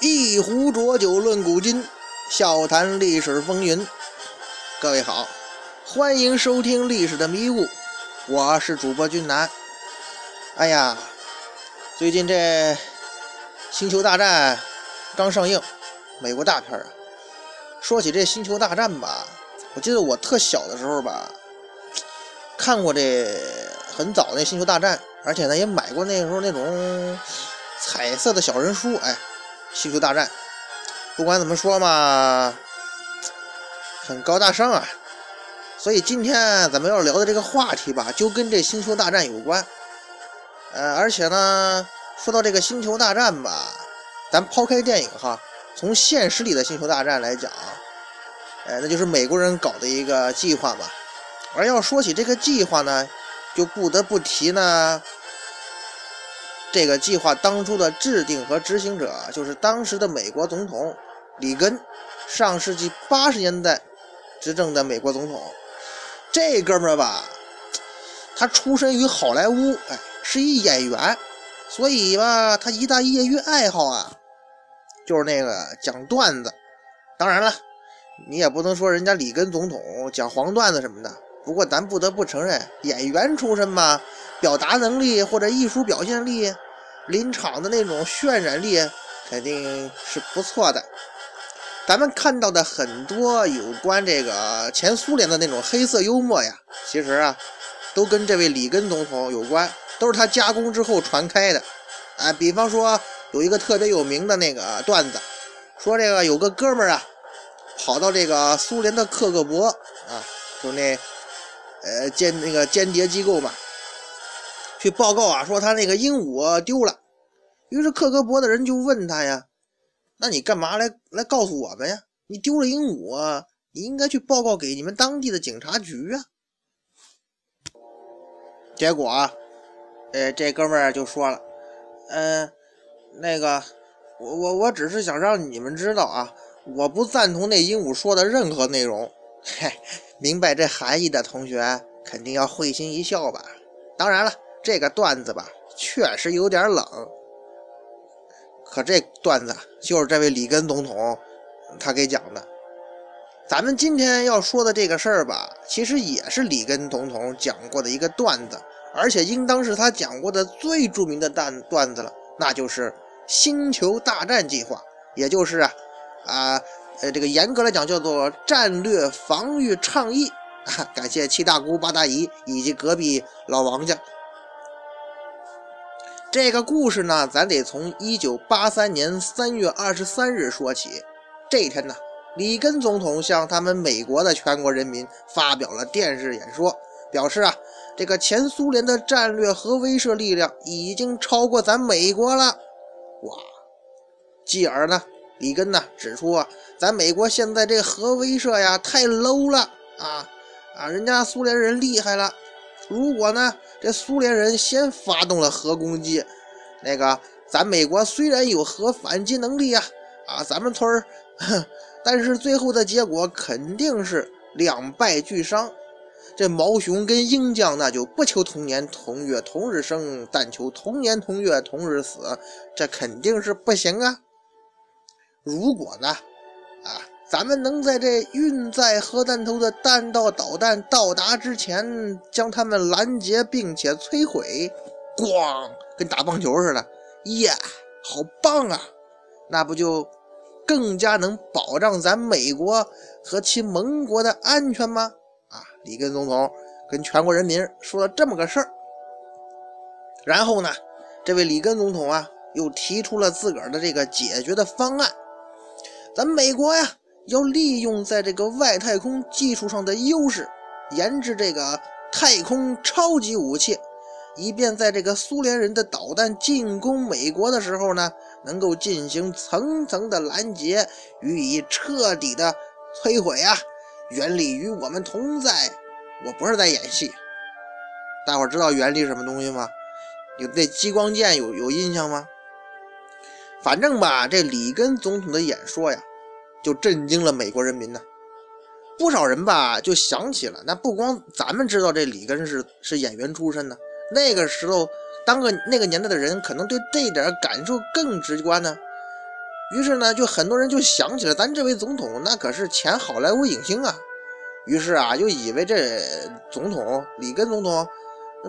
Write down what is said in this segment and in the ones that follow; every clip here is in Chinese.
一壶浊酒论古今，笑谈历史风云。各位好，欢迎收听《历史的迷雾》，我是主播君南。哎呀，最近这《星球大战》刚上映，美国大片啊。说起这《星球大战》吧，我记得我特小的时候吧，看过这很早那《星球大战》，而且呢也买过那时候那种彩色的小人书，哎。星球大战，不管怎么说嘛，很高大上啊。所以今天咱们要聊的这个话题吧，就跟这星球大战有关。呃，而且呢，说到这个星球大战吧，咱抛开电影哈，从现实里的星球大战来讲，呃，那就是美国人搞的一个计划吧。而要说起这个计划呢，就不得不提呢。这个计划当初的制定和执行者就是当时的美国总统里根，上世纪八十年代执政的美国总统。这哥们儿吧，他出身于好莱坞，哎，是一演员，所以吧，他一大业余爱好啊，就是那个讲段子。当然了，你也不能说人家里根总统讲黄段子什么的。不过咱不得不承认，演员出身嘛，表达能力或者艺术表现力。临场的那种渲染力肯定是不错的。咱们看到的很多有关这个前苏联的那种黑色幽默呀，其实啊，都跟这位里根总统有关，都是他加工之后传开的。啊，比方说有一个特别有名的那个段子，说这个有个哥们儿啊，跑到这个苏联的克格勃啊，就那呃间那个间谍机构吧。去报告啊，说他那个鹦鹉丢了。于是克格勃的人就问他呀：“那你干嘛来来告诉我们呀？你丢了鹦鹉，你应该去报告给你们当地的警察局啊。”结果啊，呃，这哥们儿就说了：“嗯，那个，我我我只是想让你们知道啊，我不赞同那鹦鹉说的任何内容。”嘿，明白这含义的同学肯定要会心一笑吧？当然了。这个段子吧，确实有点冷。可这段子就是这位里根总统他给讲的。咱们今天要说的这个事儿吧，其实也是里根总统讲过的一个段子，而且应当是他讲过的最著名的段段子了，那就是星球大战计划，也就是啊啊呃这个严格来讲叫做战略防御倡议。感谢七大姑八大姨以及隔壁老王家。这个故事呢，咱得从一九八三年三月二十三日说起。这一天呢，里根总统向他们美国的全国人民发表了电视演说，表示啊，这个前苏联的战略核威慑力量已经超过咱美国了。哇！继而呢，里根呢指出啊，咱美国现在这核威慑呀太 low 了啊啊，人家苏联人厉害了。如果呢，这苏联人先发动了核攻击，那个咱美国虽然有核反击能力呀，啊，咱们村儿，但是最后的结果肯定是两败俱伤。这毛熊跟鹰将那就不求同年同月同日生，但求同年同月同日死，这肯定是不行啊。如果呢，啊。咱们能在这运载核弹头的弹道导弹到达之前将它们拦截并且摧毁，咣，跟打棒球似的，耶，好棒啊！那不就更加能保障咱美国和其盟国的安全吗？啊，里根总统跟全国人民说了这么个事儿。然后呢，这位里根总统啊，又提出了自个儿的这个解决的方案，咱美国呀。要利用在这个外太空技术上的优势，研制这个太空超级武器，以便在这个苏联人的导弹进攻美国的时候呢，能够进行层层的拦截，予以彻底的摧毁啊！原理与我们同在，我不是在演戏。大伙知道原力什么东西吗？有对激光剑有有印象吗？反正吧，这里根总统的演说呀。就震惊了美国人民呐！不少人吧就想起了，那不光咱们知道这里根是是演员出身呢，那个时候当个那个年代的人，可能对这点感受更直观呢。于是呢，就很多人就想起了咱这位总统，那可是前好莱坞影星啊。于是啊，就以为这总统里根总统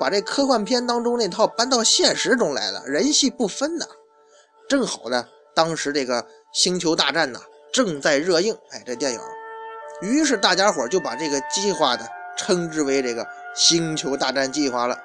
把这科幻片当中那套搬到现实中来了，人戏不分呢。正好呢，当时这个《星球大战》呢正在热映，哎，这电影。于是大家伙就把这个计划的称之为这个“星球大战计划”了。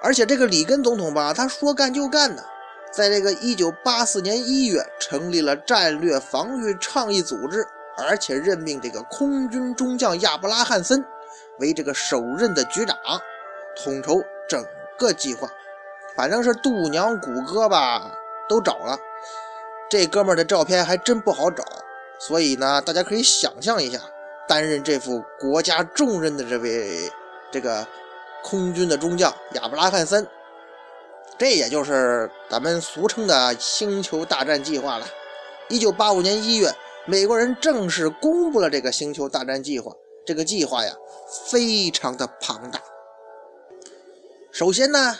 而且这个里根总统吧，他说干就干呢。在这个一九八四年一月，成立了战略防御倡议组织，而且任命这个空军中将亚伯拉罕森为这个首任的局长，统筹整个计划。反正是度娘谷歌吧，都找了。这哥们儿的照片还真不好找，所以呢，大家可以想象一下，担任这副国家重任的这位这个空军的中将亚伯拉罕森。这也就是咱们俗称的“星球大战计划”了。一九八五年一月，美国人正式公布了这个“星球大战计划”。这个计划呀，非常的庞大。首先呢，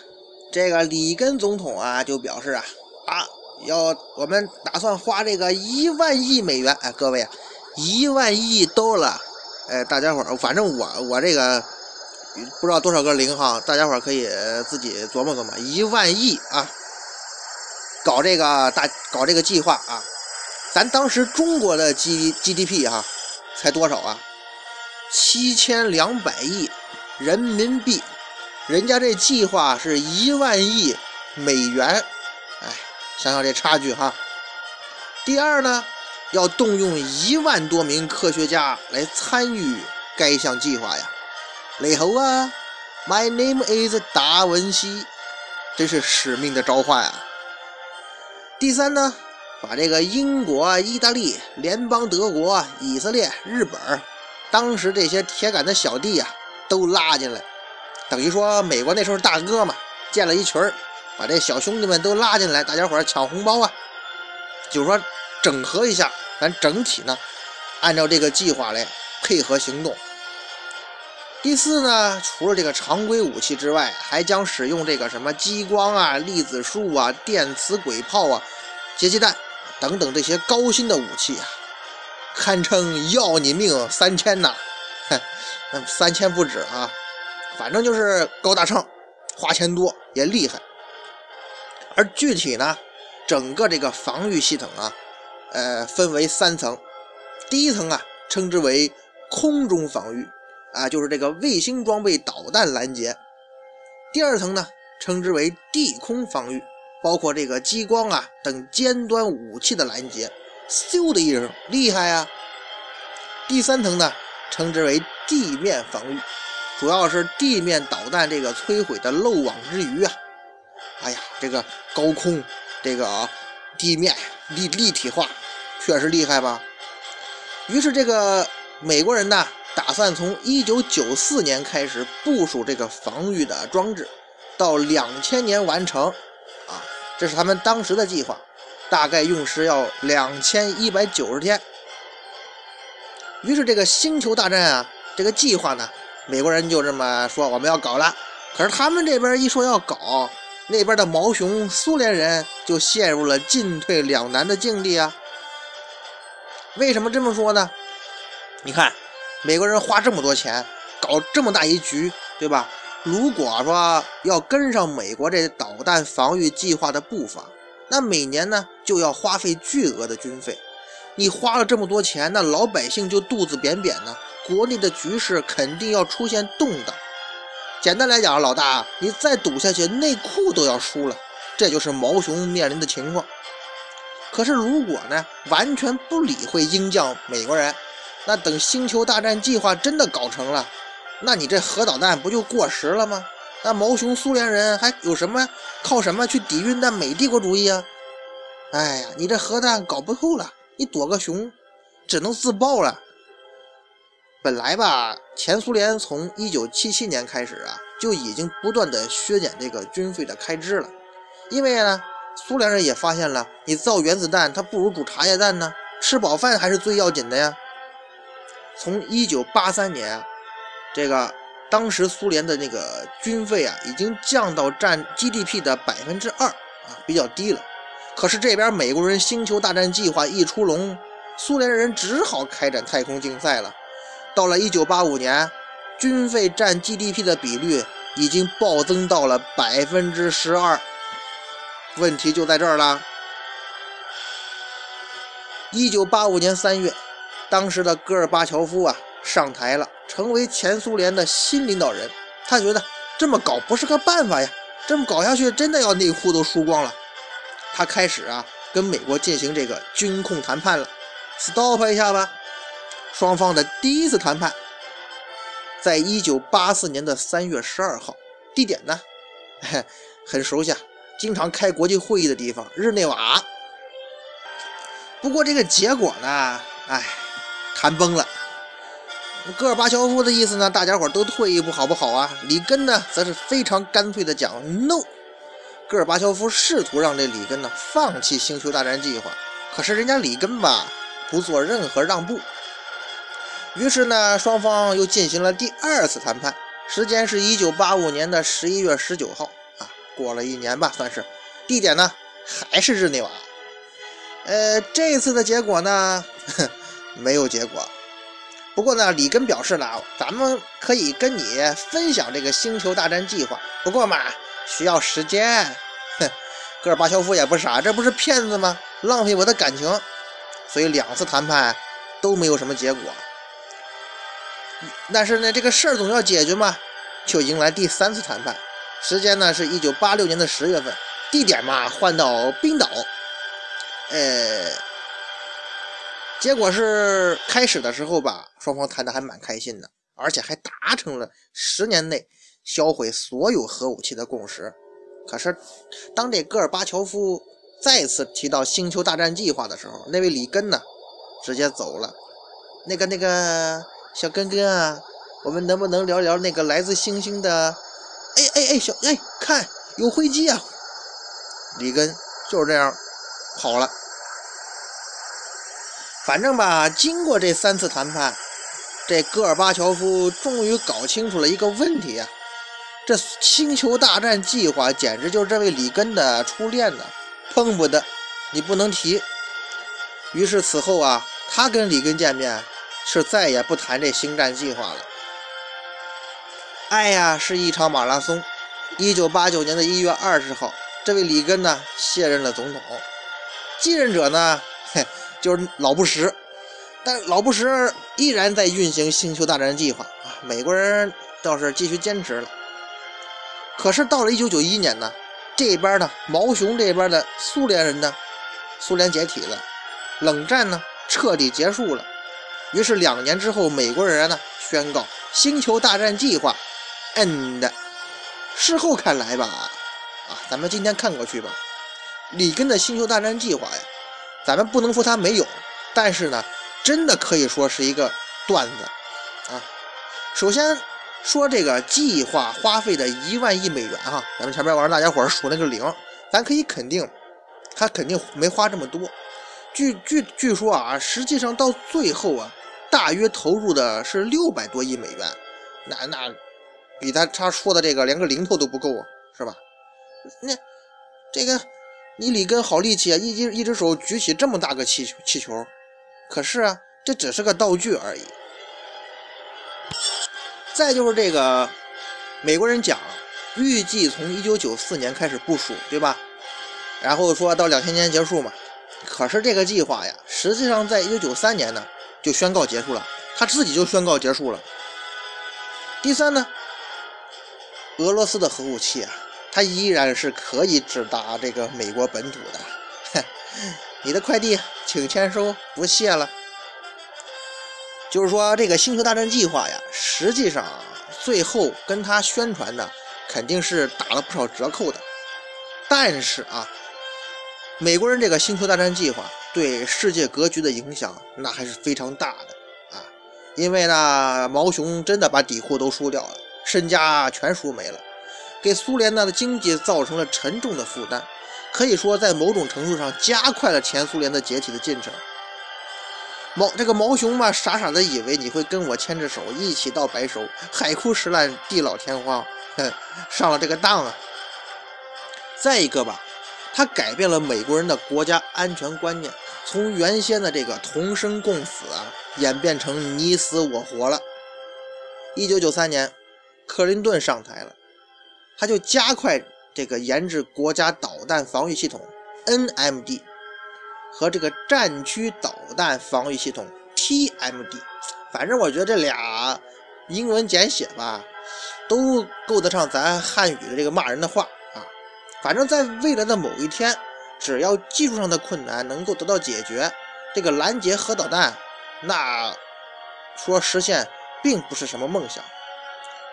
这个里根总统啊，就表示啊啊，要我们打算花这个一万亿美元。哎，各位啊，一万亿多了。哎，大家伙儿，反正我我这个。不知道多少个零哈，大家伙可以自己琢磨琢磨。一万亿啊，搞这个大搞这个计划啊，咱当时中国的 G GDP 哈，才多少啊？七千两百亿人民币，人家这计划是一万亿美元，哎，想想这差距哈。第二呢，要动用一万多名科学家来参与该项计划呀。雷猴啊，My name is 达文西，这是使命的召唤啊。第三呢，把这个英国、意大利、联邦德国、以色列、日本，当时这些铁杆的小弟啊，都拉进来，等于说美国那时候大哥嘛，建了一群儿，把这小兄弟们都拉进来，大家伙儿抢红包啊，就是说整合一下，咱整体呢，按照这个计划来配合行动。第四呢，除了这个常规武器之外，还将使用这个什么激光啊、粒子束啊、电磁轨炮啊、截击弹等等这些高新的武器啊，堪称要你命三千呐！哼，三千不止啊，反正就是高大上，花钱多也厉害。而具体呢，整个这个防御系统啊，呃，分为三层，第一层啊，称之为空中防御。啊，就是这个卫星装备导弹拦截。第二层呢，称之为地空防御，包括这个激光啊等尖端武器的拦截。咻的一声，厉害啊！第三层呢，称之为地面防御，主要是地面导弹这个摧毁的漏网之鱼啊。哎呀，这个高空这个啊地面立立体化，确实厉害吧？于是这个美国人呢。打算从一九九四年开始部署这个防御的装置，到两千年完成，啊，这是他们当时的计划，大概用时要两千一百九十天。于是这个星球大战啊，这个计划呢，美国人就这么说我们要搞了。可是他们这边一说要搞，那边的毛熊苏联人就陷入了进退两难的境地啊。为什么这么说呢？你看。美国人花这么多钱搞这么大一局，对吧？如果说要跟上美国这导弹防御计划的步伐，那每年呢就要花费巨额的军费。你花了这么多钱，那老百姓就肚子扁扁的，国内的局势肯定要出现动荡。简单来讲，老大，你再赌下去，内裤都要输了。这就是毛熊面临的情况。可是如果呢，完全不理会鹰将美国人。那等星球大战计划真的搞成了，那你这核导弹不就过时了吗？那毛熊苏联人还有什么靠什么去抵御那美帝国主义啊？哎呀，你这核弹搞不透了，你躲个熊，只能自爆了。本来吧，前苏联从一九七七年开始啊，就已经不断的削减这个军费的开支了，因为呢，苏联人也发现了，你造原子弹它不如煮茶叶蛋呢，吃饱饭还是最要紧的呀。从一九八三年，这个当时苏联的那个军费啊，已经降到占 GDP 的百分之二啊，比较低了。可是这边美国人星球大战计划一出笼，苏联人只好开展太空竞赛了。到了一九八五年，军费占 GDP 的比率已经暴增到了百分之十二。问题就在这儿了。一九八五年三月，当时的戈尔巴乔夫啊上台了，成为前苏联的新领导人。他觉得这么搞不是个办法呀，这么搞下去真的要内裤都输光了。他开始啊跟美国进行这个军控谈判了。Stop 一下吧，双方的第一次谈判，在一九八四年的三月十二号，地点呢很熟悉，啊，经常开国际会议的地方——日内瓦。不过这个结果呢，哎，谈崩了。戈尔巴乔夫的意思呢，大家伙都退一步好不好啊？里根呢，则是非常干脆的讲 no。戈尔巴乔夫试图让这里根呢放弃星球大战计划，可是人家里根吧不做任何让步。于是呢，双方又进行了第二次谈判，时间是一九八五年的十一月十九号啊，过了一年吧，算是。地点呢还是日内瓦。呃，这次的结果呢，没有结果。不过呢，里根表示了，咱们可以跟你分享这个星球大战计划。不过嘛，需要时间。哼，戈尔巴乔夫也不傻，这不是骗子吗？浪费我的感情。所以两次谈判都没有什么结果。但是呢，这个事儿总要解决嘛，就迎来第三次谈判。时间呢是一九八六年的十月份，地点嘛换到冰岛。呃，结果是开始的时候吧，双方谈的还蛮开心的，而且还达成了十年内销毁所有核武器的共识。可是，当这戈尔巴乔夫再次提到星球大战计划的时候，那位里根呢，直接走了。那个那个小根根啊，我们能不能聊聊那个来自星星的？哎哎哎，小哎，看有飞机啊！里根就是这样。跑了，反正吧，经过这三次谈判，这戈尔巴乔夫终于搞清楚了一个问题啊！这星球大战计划简直就是这位里根的初恋呢，碰不得，你不能提。于是此后啊，他跟里根见面是再也不谈这星战计划了。爱呀，是一场马拉松。一九八九年的一月二十号，这位里根呢卸任了总统。继任者呢，嘿，就是老布什，但老布什依然在运行星球大战计划啊。美国人倒是继续坚持了。可是到了1991年呢，这边呢，毛熊这边的苏联人呢，苏联解体了，冷战呢彻底结束了。于是两年之后，美国人呢宣告星球大战计划 end。事后看来吧，啊，咱们今天看过去吧。里根的星球大战计划呀，咱们不能说他没有，但是呢，真的可以说是一个段子啊。首先说这个计划花费的一万亿美元哈，咱们前面让大家伙数那个零，咱可以肯定，他肯定没花这么多。据据据说啊，实际上到最后啊，大约投入的是六百多亿美元，那那比他他说的这个连个零头都不够啊，是吧？那这个。你里根好力气啊，一只一只手举起这么大个气球气球，可是啊，这只是个道具而已。再就是这个美国人讲，预计从一九九四年开始部署，对吧？然后说到两千年结束嘛。可是这个计划呀，实际上在一九九三年呢就宣告结束了，他自己就宣告结束了。第三呢，俄罗斯的核武器啊。它依然是可以直达这个美国本土的。你的快递请签收，不谢了。就是说，这个星球大战计划呀，实际上最后跟他宣传的肯定是打了不少折扣的。但是啊，美国人这个星球大战计划对世界格局的影响那还是非常大的啊，因为呢，毛熊真的把底裤都输掉了，身家全输没了。给苏联呢的经济造成了沉重的负担，可以说在某种程度上加快了前苏联的解体的进程。毛这个毛熊嘛，傻傻的以为你会跟我牵着手一起到白首，海枯石烂，地老天荒，哼上了这个当啊。再一个吧，他改变了美国人的国家安全观念，从原先的这个同生共死啊，演变成你死我活了。一九九三年，克林顿上台了，他就加快这个研制国家导弹防御系统 NMD 和这个战区导弹防御系统 TMD。反正我觉得这俩英文简写吧，都够得上咱汉语的这个骂人的话。反正，在未来的某一天，只要技术上的困难能够得到解决，这个拦截核导弹，那说实现并不是什么梦想。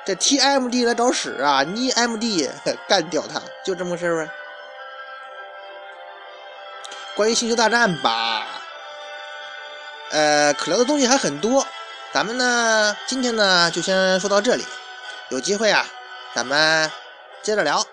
这 TMD 来找屎啊！你 MD 干掉它，就这么事儿呗。关于星球大战吧，呃，可聊的东西还很多，咱们呢，今天呢就先说到这里，有机会啊，咱们接着聊。